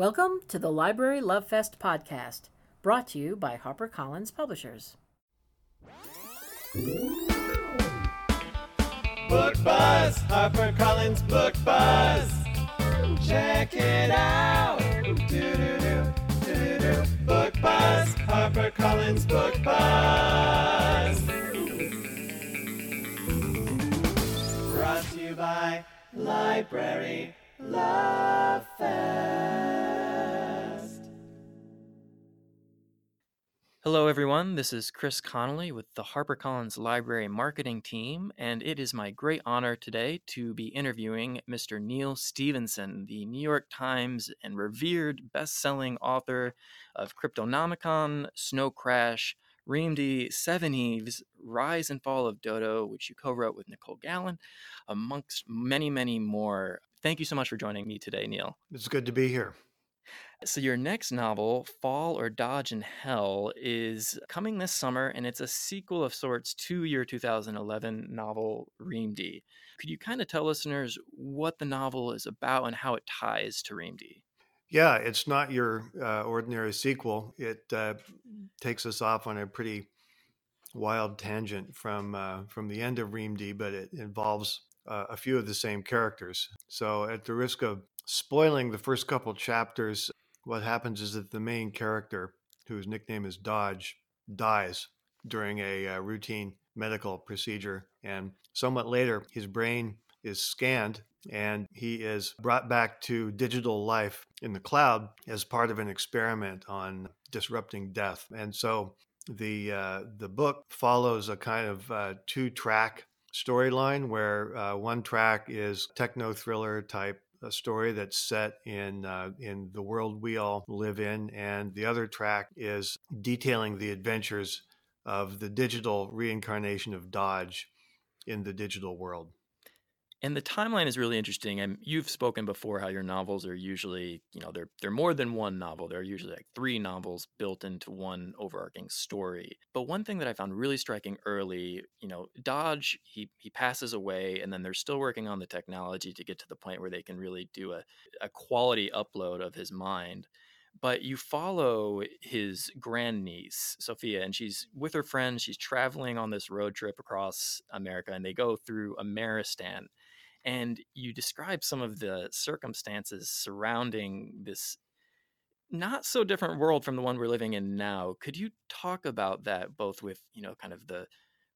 Welcome to the Library Love Fest podcast, brought to you by HarperCollins Publishers. Book Buzz, HarperCollins Book Buzz. Check it out. Book Buzz, HarperCollins Book Buzz. Brought to you by Library Love Fest. Hello, everyone. This is Chris Connolly with the HarperCollins Library Marketing Team, and it is my great honor today to be interviewing Mr. Neal Stephenson, the New York Times and revered best-selling author of Cryptonomicon, Snow Crash, Reamde, Seveneves, Rise and Fall of Dodo, which you co-wrote with Nicole Galland, amongst many, many more. Thank you so much for joining me today, Neal. It's good to be here. So, your next novel, Fall or Dodge in Hell, is coming this summer, and it's a sequel of sorts to your 2011 novel, Reamde. Could you kind of tell listeners what the novel is about and how it ties to Reamde? Yeah, it's not your uh, ordinary sequel. It uh, takes us off on a pretty wild tangent from uh, from the end of Reamde, but it involves uh, a few of the same characters. So, at the risk of spoiling the first couple chapters, what happens is that the main character, whose nickname is Dodge, dies during a uh, routine medical procedure. And somewhat later, his brain is scanned and he is brought back to digital life in the cloud as part of an experiment on disrupting death. And so the uh, the book follows a kind of uh, two track storyline where uh, one track is techno thriller type a story that's set in uh, in the world we all live in, and the other track is detailing the adventures of the digital reincarnation of Dodge in the digital world. And the timeline is really interesting. And you've spoken before how your novels are usually, you know, they're they're more than one novel. They're usually like three novels built into one overarching story. But one thing that I found really striking early, you know, Dodge, he he passes away and then they're still working on the technology to get to the point where they can really do a, a quality upload of his mind but you follow his grandniece sophia and she's with her friends she's traveling on this road trip across america and they go through ameristan and you describe some of the circumstances surrounding this not so different world from the one we're living in now. Could you talk about that both with you know kind of the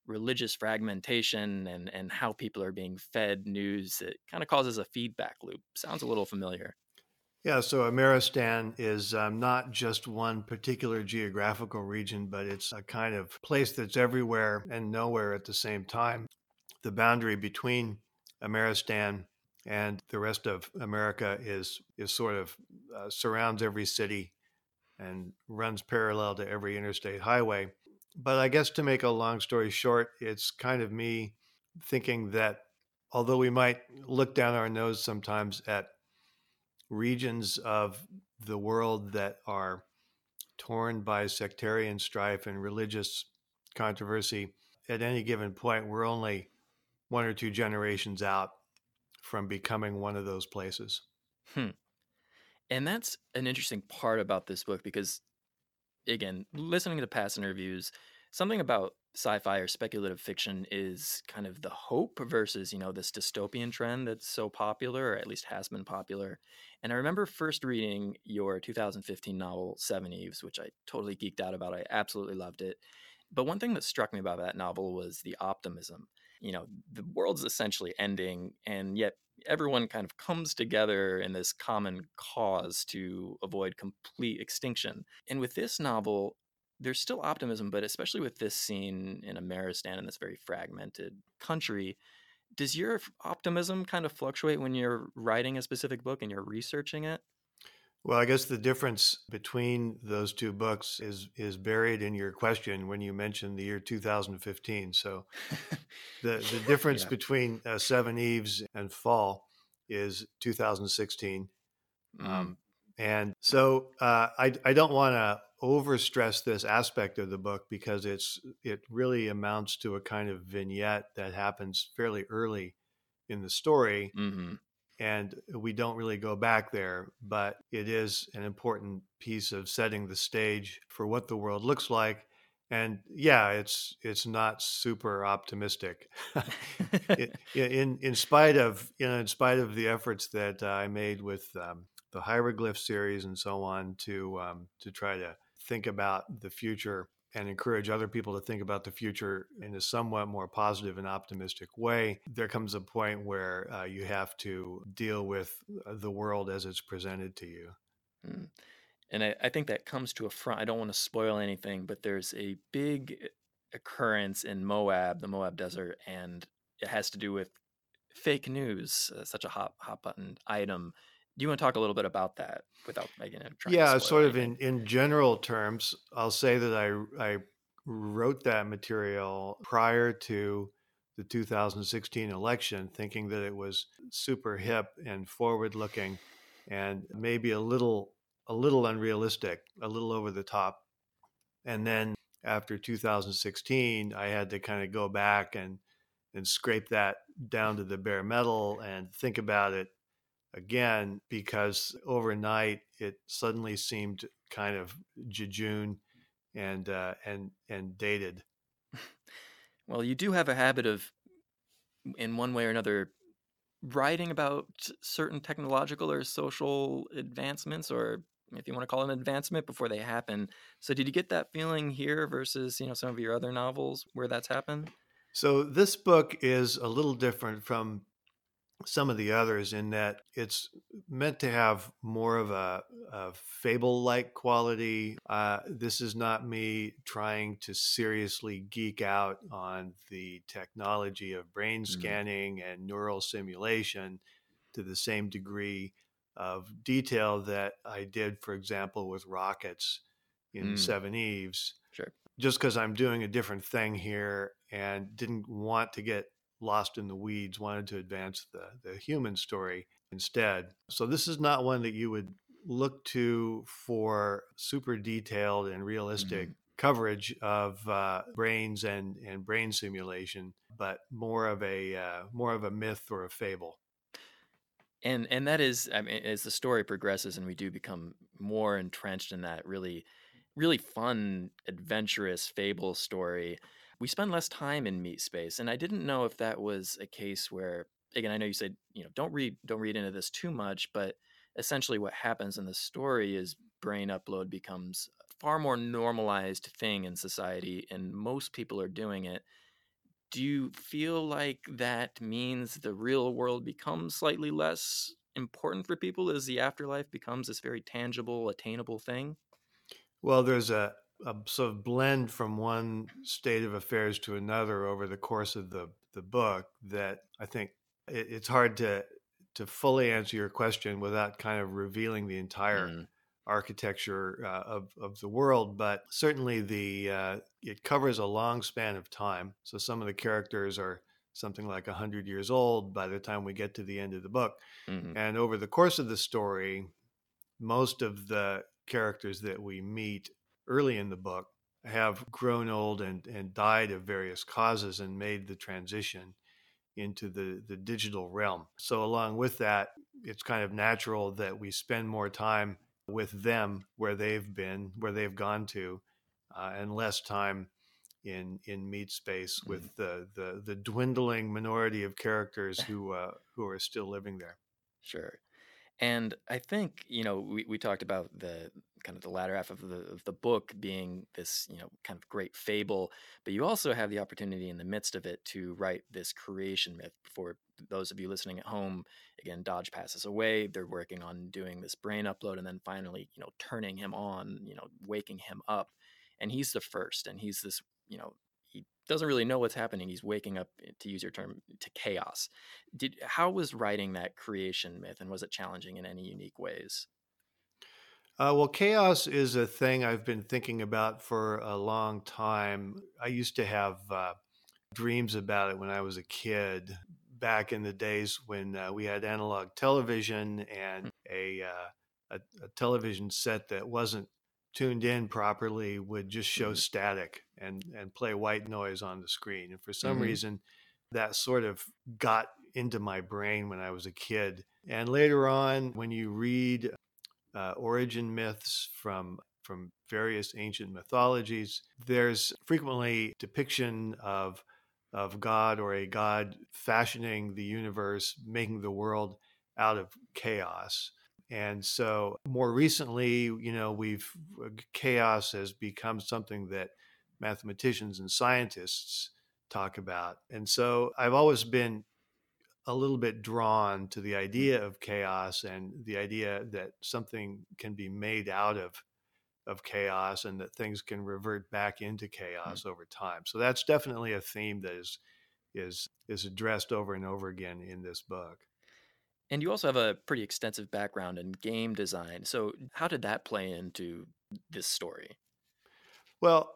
religious fragmentation and and how people are being fed news? That kind of causes a feedback loop. Sounds a little familiar. Yeah, so Ameristan is um, not just one particular geographical region, but it's a kind of place that's everywhere and nowhere at the same time. The boundary between Ameristan and the rest of America is is sort of uh, surrounds every city and runs parallel to every interstate highway. But I guess to make a long story short, it's kind of me thinking that although we might look down our nose sometimes at regions of the world that are torn by sectarian strife and religious controversy, at any given point, we're only one or two generations out from becoming one of those places. Hmm. And that's an interesting part about this book because, again, listening to past interviews, something about sci-fi or speculative fiction is kind of the hope versus you know this dystopian trend that's so popular or at least has been popular and i remember first reading your 2015 novel seveneves which i totally geeked out about i absolutely loved it but one thing that struck me about that novel was the optimism you know the world's essentially ending and yet everyone kind of comes together in this common cause to avoid complete extinction and with this novel there's still optimism, but especially with this scene in Ameristan in this very fragmented country, does your optimism kind of fluctuate when you're writing a specific book and you're researching it? Well, I guess the difference between those two books is is buried in your question when you mentioned the year 2015. So, the the difference yeah. between uh, Seveneves and Fall is 2016. Mm. Um, and so uh, I I don't want to overstress this aspect of the book because it's it really amounts to a kind of vignette that happens fairly early in the story. Mm-hmm. And we don't really go back there, but it is an important piece of setting the stage for what the world looks like. And yeah, it's it's not super optimistic. It- in in spite of you know in spite of the efforts that uh, I made with um, the hieroglyph series and so on to um, to try to think about the future and encourage other people to think about the future in a somewhat more positive and optimistic way, there comes a point where uh, you have to deal with uh, the world as it's presented to you. Mm. And I, I think that comes to a front. I don't want to spoil anything, but there's a big occurrence in Moab, the Moab desert, and it has to do with fake news, uh, such a hot hot button item. Do you want to talk a little bit about that without making it? Yeah, sort of anything? in, in general terms, I'll say that I, I wrote that material prior to the 2016 election, thinking that it was super hip and forward looking and maybe a little a little unrealistic, a little over the top. And then after 2016, I had to kind of go back and and scrape that down to the bare metal and think about it again because overnight it suddenly seemed kind of jejune and uh, and and dated. Well, you do have a habit of, in one way or another, writing about certain technological or social advancements, or if you want to call it an advancement, before they happen. So, did you get that feeling here versus you know some of your other novels where that's happened? So this book is a little different from some of the others in that it's meant to have more of a, a fable-like quality. Uh, this is not me trying to seriously geek out on the technology of brain Mm. scanning and neural simulation to the same degree of detail that I did, for example, with rockets in Mm. Seven Eves Sure. just because I'm doing a different thing here and didn't want to get lost in the weeds, wanted to advance the, the human story instead. So this is not one that you would look to for super detailed and realistic coverage of uh, brains and, and brain simulation, but more of a uh, more of a myth or a fable. and and that is i mean as the story progresses and we do become more entrenched in that really really fun adventurous fable story we spend less time in meat space and i didn't know if that was a case where again i know you said you know don't read don't read into this too much but essentially what happens in the story is brain upload becomes a far more normalized thing in society and most people are doing it do you feel like that means the real world becomes slightly less important for people as the afterlife becomes this very tangible, attainable thing? Well, there's a, a sort of blend from one state of affairs to another over the course of the, the book that I think it, it's hard to to fully answer your question without kind of revealing the entire Mm, architecture uh, of, of the world. But certainly the uh, it covers a long span of time. So some of the characters are something like 100 years old by the time we get to the end of the book. mhm, And over the course of the story, most of the characters that we meet early in the book have grown old and, and died of various causes and made the transition into the, the digital realm. So, along with that, it's kind of natural that we spend more time with them where they've been, where they've gone to, uh, and less time in in meat space with the, the the dwindling minority of characters who uh, who are still living there. Sure. And I think, you know, we, we talked about the kind of the latter half of the of the book being this, you know, kind of great fable, but you also have the opportunity in the midst of it to write this creation myth. For those of you listening at home, again, Dodge passes away. They're working on doing this brain upload and then finally, you know, turning him on, you know, waking him up. And he's the first, and he's this, you know, doesn't really know what's happening. He's waking up, eh, to use your term, to chaos did how was writing that creation myth and was it challenging in any unique ways Uh, well, chaos is a thing I've been thinking about for a long time. I used to have uh, dreams about it when I was a kid, back in the days when uh, we had analog television and a, uh, a, a television set that wasn't tuned in properly would just show Mhm. static and, and play white noise on the screen. And for some Mhm. reason, that sort of got into my brain when I was a kid And later on, when you read uh, origin myths from from various ancient mythologies, there's frequently depiction of of God or a God fashioning the universe, making the world out of chaos. And so more recently, you know, we've chaos has become something that mathematicians and scientists talk about. And so I've always been a little bit drawn to the idea of chaos and the idea that something can be made out of of chaos and that things can revert back into chaos mm-hmm. over time. So that's definitely a theme that is is is addressed over and over again in this book. And you also have a pretty extensive background in game design. So how did that play into this story? Well,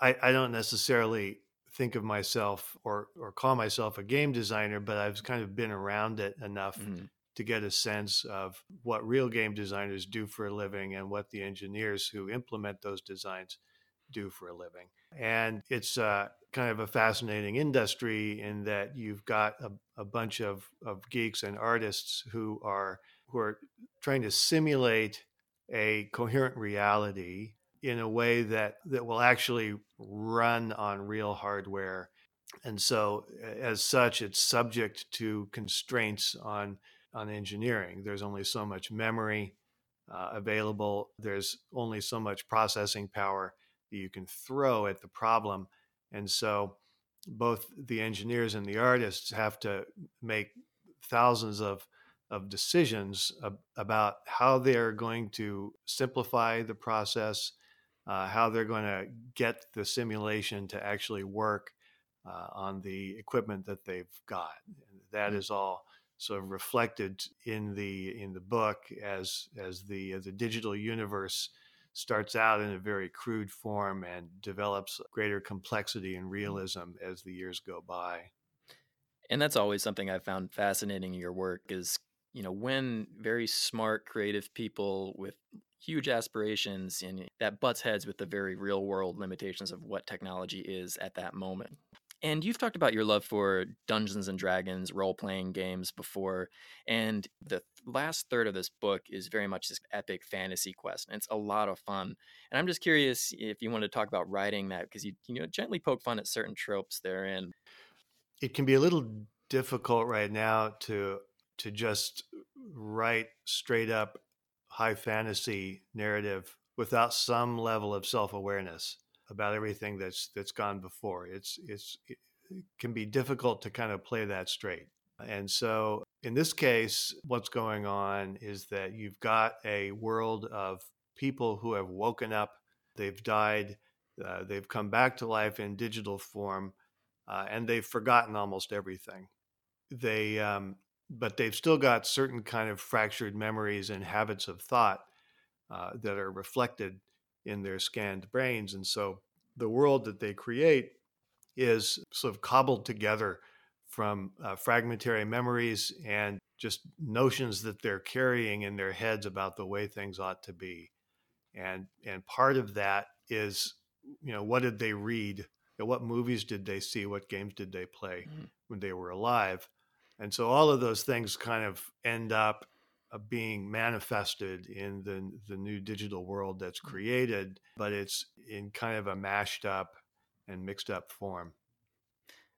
I, I don't necessarily think of myself or or call myself a game designer, but I've kind of been around it enough mm-hmm. to get a sense of what real game designers do for a living and what the engineers who implement those designs do for a living. And it's uh, kind of a fascinating industry in that you've got a, a bunch of, of geeks and artists who are who are trying to simulate a coherent reality in a way that that will actually run on real hardware. And so as such it's subject to constraints on on engineering. There's only so much memory uh, available. There's only so much processing power that you can throw at the problem. And so both the engineers and the artists have to make thousands of of decisions ab- about how they're going to simplify the process uh, how they're going to get the simulation to actually work uh, on the equipment that they've got. That mm-hmm. is all sort of reflected in the in the book as as the as the digital universe starts out in a very crude form and develops greater complexity and mm-hmm. realism as the years go by. And that's always something I've found fascinating in your work is you know when very smart creative people with huge aspirations and that butts heads with the very real world limitations of what technology is at that moment. And you've talked about your love for Dungeons and Dragons role playing games before. And the last third of this book is very much this epic fantasy quest. And it's a lot of fun. And I'm just curious if you want to talk about writing that because you, you know, gently poke fun at certain tropes therein. It can be a little difficult right now to to just write straight up high fantasy narrative without some level of self-awareness about everything that's that's gone before. It's it's it can be difficult to kind of play that straight. And so in this case, what's going on is that you've got a world of people who have woken up, they've died, uh, they've come back to life in digital form, uh, and they've forgotten almost everything. They um, but they've still got certain kind of fractured memories and habits of thought uh, that are reflected in their scanned brains. And so the world that they create is sort of cobbled together from uh, fragmentary memories and just notions that they're carrying in their heads about the way things ought to be. And and part of that is, you know, what did they read? What movies did they see? What games did they play mm-hmm. when they were alive? And so all of those things kind of end up uh, being manifested in the the new digital world that's mm. created, but it's in kind of a mashed up and mixed up form.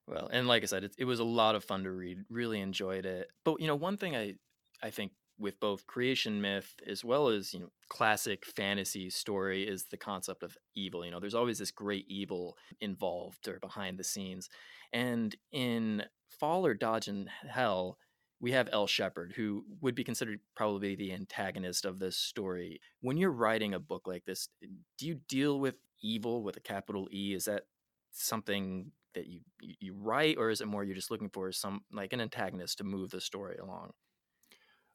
Well, and like I said, it, it was a lot of fun to read. Really enjoyed it. But you know, one thing I I think with both creation myth as well as you know classic fantasy story is the concept of evil you know there's always this great evil involved or behind the scenes and in Fall or Dodge in Hell, we have El Shepherd, who would be considered probably the antagonist of this story. When you're writing a book like this, do you deal with evil with a capital E? Is that something that you you write, or is it more you're just looking for some like an antagonist to move the story along?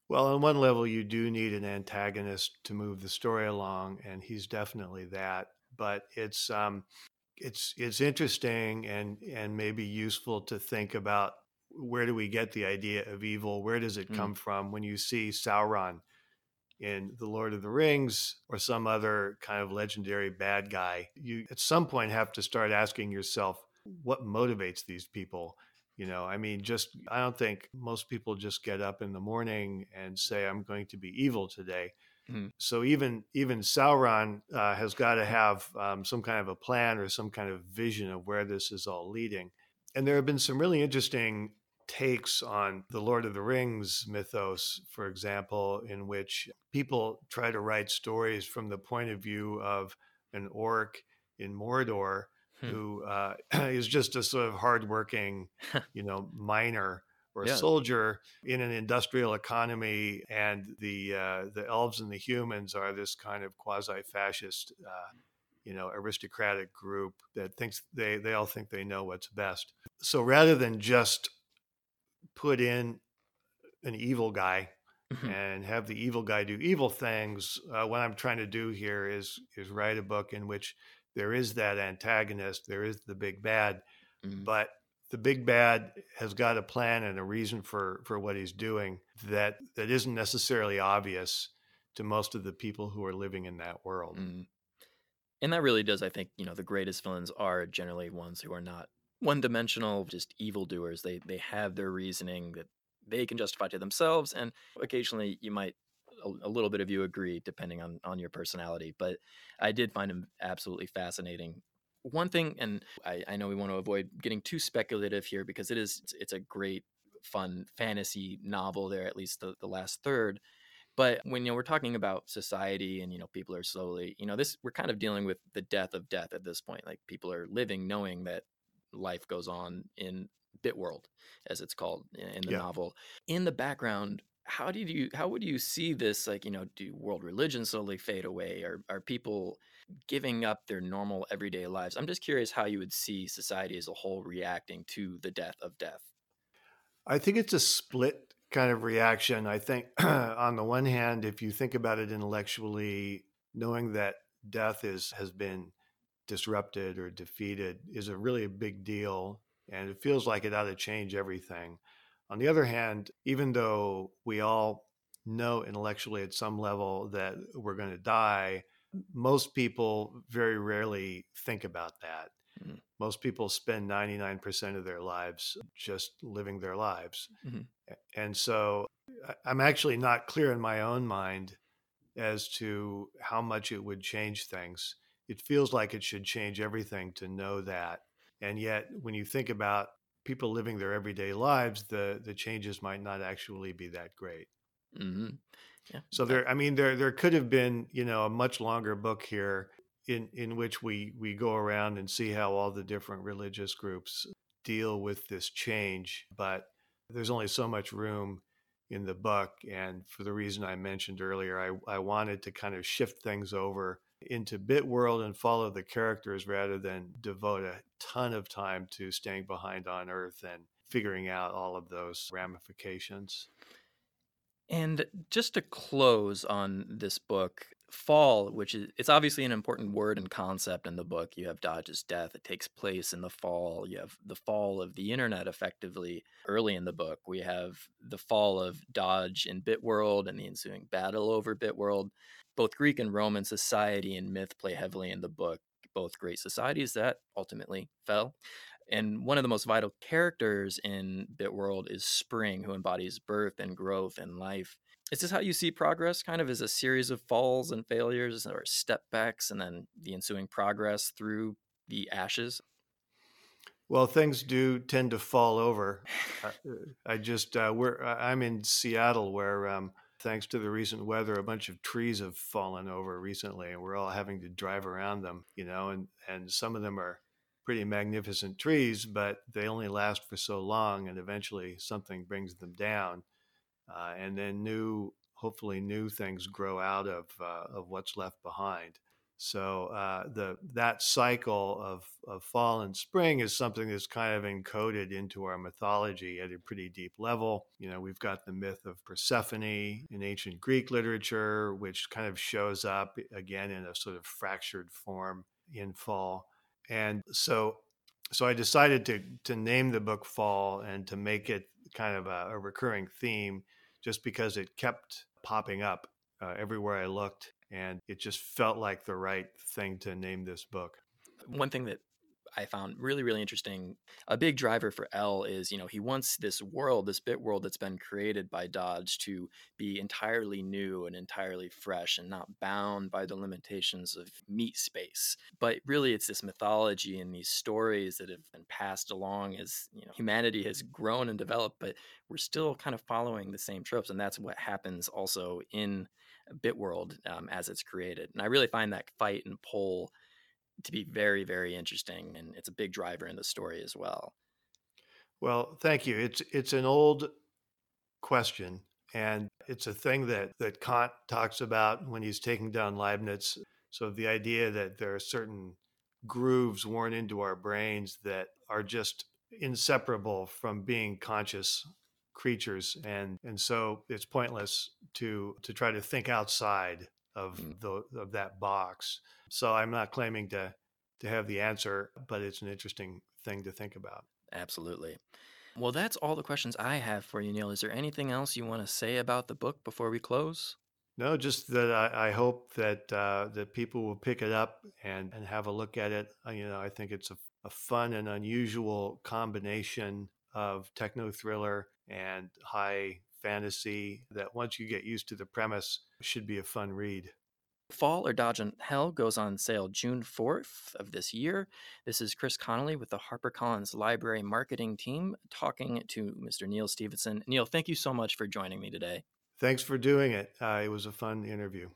Well, on one level, you do need an antagonist to move the story along, and he's definitely that. But it's um, it's it's interesting and and maybe useful to think about where do we get the idea of evil? Where does it mm. come from? When you see Sauron in The Lord of the Rings or some other kind of legendary bad guy, you at some point have to start asking yourself what motivates these people You know, I mean, just, I don't think most people just get up in the morning and say, I'm going to be evil today. Mhm. So even even Sauron uh, has got to have um, some kind of a plan or some kind of vision of where this is all leading. And there have been some really interesting takes on the Lord of the Rings mythos, for example, in which people try to write stories from the point of view of an orc in Mordor Hmm. who uh, is just a sort of hardworking, you know, miner or a Yeah. soldier in an industrial economy, and the uh, the elves and the humans are this kind of quasi-fascist, uh, you know, aristocratic group that thinks they they all think they know what's best. So rather than just put in an evil guy Mhm. and have the evil guy do evil things. Uh, what I'm trying to do here is is write a book in which there is that antagonist, there is the big bad, Mhm. but the big bad has got a plan and a reason for for what he's doing that that isn't necessarily obvious to most of the people who are living in that world. Mm. And that really does, I think, you know, the greatest villains are generally ones who are not one dimensional, just evildoers. They they have their reasoning that they can justify to themselves, and occasionally you might a, a little bit of you agree, depending on on your personality. But I did find him absolutely fascinating. One thing, and I, I know we want to avoid getting too speculative here because it is it's, it's a great, fun fantasy novel. There, at least the, the last third. But when you know we're talking about society and you know people are slowly, you know, this we're kind of dealing with the death of death at this point. Like people are living knowing that life goes on in bit world as it's called in in the Yeah. novel in the background how did you how would you see this like you know do world religions slowly fade away or are people giving up their normal everyday lives i'm just curious how you would see society as a whole reacting to the death of death I think it's a split kind of reaction. I think, on the one hand, if you think about it intellectually, knowing that death is has been disrupted or defeated is a really a big deal, and it feels like it ought to change everything. On the other hand, even though we all know intellectually at some level that we're going to die, most people very rarely think about that. Mm. Most people spend 99% of their lives just living their lives. Mhm. And so I'm actually not clear in my own mind as to how much it would change things. It feels like it should change everything to know that. And yet, when you think about people living their everyday lives, the, the changes might not actually be that great. hmm So there, I mean, there there could have been, you know, a much longer book here in in which we we go around and see how all the different religious groups deal with this change, but there's only so much room in the book, and for the reason I mentioned earlier, I I wanted to kind of shift things over into bit world and follow the characters rather than devote a ton of time to staying behind on earth and figuring out all of those ramifications. And just to close on this book, fall, which is it's obviously an important word and concept in the book. You have Dodge's death; it takes place in the fall. You have the fall of the internet, effectively early in the book. We have the fall of Dodge in Bitworld and the ensuing battle over Bitworld. Both Greek and Roman society and myth play heavily in the book. Both great societies that ultimately fell. And one of the most vital characters in Bitworld is Spring, who embodies birth and growth and life. Is this how you see progress, kind of as a series of falls and failures or step backs and then the ensuing progress through the ashes? Well, things do tend to fall over. I, I just uh, we're I'm in Seattle, where um, thanks to the recent weather, a bunch of trees have fallen over recently, and we're all having to drive around them. You know, and and some of them are pretty magnificent trees, but they only last for so long, and eventually something brings them down, uh, and then new, hopefully new things grow out of uh, of what's left behind. So uh, the that cycle of, of fall and spring is something that's kind of encoded into our mythology at a pretty deep level. You know, we've got the myth of Persephone in ancient Greek literature, which kind of shows up again in a sort of fractured form in fall. And so so I decided to to name the book Fall and to make it kind of a, a recurring theme, just because it kept popping up uh, everywhere I looked, and it just felt like the right thing to name this book. One thing that I found really, really interesting. A big driver for El is, you know, he wants this world, this bit world that's been created by Dodge to be entirely new and entirely fresh and not bound by the limitations of meat space. But really, it's this mythology and these stories that have been passed along as, you know, humanity has grown and developed, but we're still kind of following the same tropes. And that's what happens also in bit world um, as it's created. And I really find that fight and pull to be very, very interesting, and it's a big driver in the story as well. Well, thank you. It's it's an old question, and it's a thing that that Kant talks about when he's taking down Leibniz. So the idea that there are certain grooves worn into our brains that are just inseparable from being conscious creatures and and so it's pointless to to try to think outside of mm. the of that box. So I'm not claiming to to have the answer, but it's an interesting thing to think about. Absolutely. Well, that's all the questions I have for you, Neal. Is there anything else you want to say about the book before we close? No, just that I, I hope that uh, that people will pick it up and, and have a look at it. Uh, you know, I think it's a, a fun and unusual combination of techno thriller and high fantasy that once you get used to the premise should be a fun read. Fall or Dodge in Hell goes on sale June 4th of this year. This is Chris Connolly with the HarperCollins Library Marketing Team talking to Mr. Neal Stephenson. Neal, thank you so much for joining me today. Thanks for doing it. Uh, it was a fun interview.